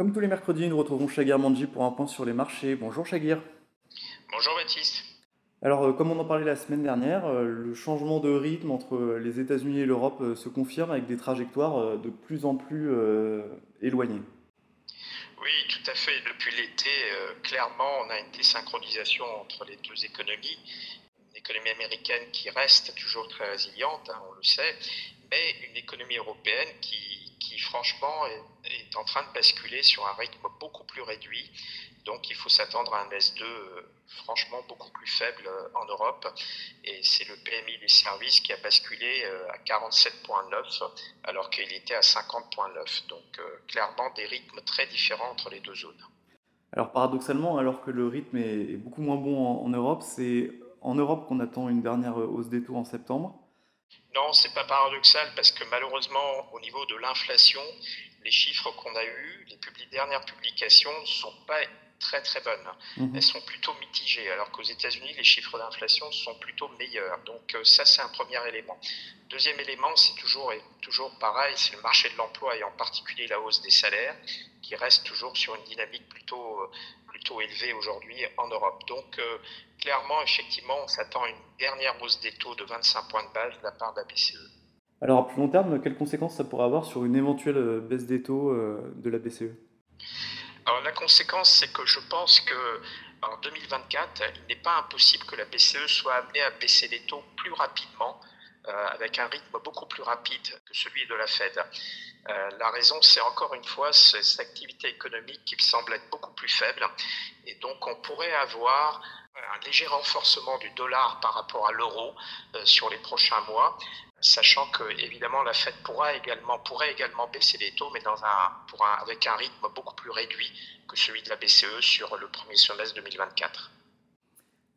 Comme tous les mercredis, nous retrouvons Shagir Manji pour un point sur les marchés. Bonjour Shagir. Bonjour Baptiste. Alors, euh, comme on en parlait la semaine dernière, euh, le changement de rythme entre les États-Unis et l'Europe euh, se confirme avec des trajectoires de plus en plus éloignées. Oui, tout à fait. Depuis l'été, clairement, on a une désynchronisation entre les deux économies. Une économie américaine qui reste toujours très résiliente, hein, on le sait, mais une économie européenne qui qui franchement est, en train de basculer sur un rythme beaucoup plus réduit. Donc il faut s'attendre à un S2 euh, franchement beaucoup plus faible euh, en Europe. Et c'est le PMI des services qui a basculé euh, à 47,9 alors qu'il était à 50,9. Donc clairement des rythmes très différents entre les deux zones. Alors paradoxalement, alors que le rythme est beaucoup moins bon en, en Europe, c'est en Europe qu'on attend une dernière hausse des taux en septembre. Non, c'est pas paradoxal parce que malheureusement, au niveau de l'inflation, les chiffres qu'on a eus, les dernières publications ne sont pas très très bonnes. Mhm. Elles sont plutôt mitigées, alors qu'aux États-Unis, les chiffres d'inflation sont plutôt meilleurs. Donc euh, ça, c'est un premier élément. Deuxième élément, c'est toujours, et toujours pareil, c'est le marché de l'emploi et en particulier la hausse des salaires qui reste toujours sur une dynamique plutôt, euh, plutôt élevée aujourd'hui en Europe. Donc euh, clairement, effectivement, on s'attend à une dernière hausse des taux de 25 points de base de la part de la BCE. Alors à plus long terme, quelles conséquences ça pourrait avoir sur une éventuelle baisse des taux de la BCE alors la conséquence, c'est que je pense que en 2024, il n'est pas impossible que la BCE soit amenée à baisser les taux plus rapidement, euh, avec un rythme beaucoup plus rapide que celui de la Fed. Euh, la raison, c'est encore une fois cette activité économique qui semble être beaucoup plus faible, et donc on pourrait avoir un léger renforcement du dollar par rapport à l'euro euh, sur les prochains mois, sachant que évidemment la Fed pourra également, pourrait également baisser les taux, mais dans un, pour un, avec un rythme beaucoup plus réduit que celui de la BCE sur le premier semestre 2024.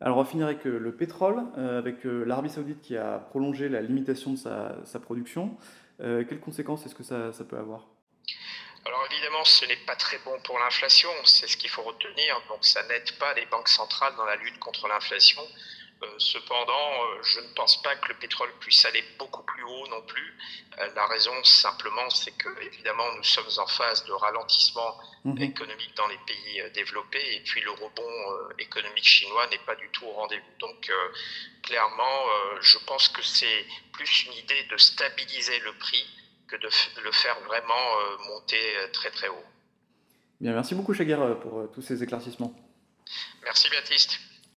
Alors on va avec euh, le pétrole, euh, avec l'Arabie saoudite qui a prolongé la limitation de sa, production. quelles conséquences est-ce que ça peut avoir? Alors évidemment, ce n'est pas très bon pour l'inflation, c'est ce qu'il faut retenir. Donc ça n'aide pas les banques centrales dans la lutte contre l'inflation. Euh, cependant, euh, je ne pense pas que le pétrole puisse aller beaucoup plus haut non plus. Euh, la raison simplement, c'est que évidemment nous sommes en phase de ralentissement mhm. économique dans les pays développés et puis le rebond économique chinois n'est pas du tout au rendez-vous. Donc clairement, je pense que c'est plus une idée de stabiliser le prix que de le faire vraiment monter très très haut. Bien, merci beaucoup Chaguer pour tous ces éclaircissements. Merci Baptiste.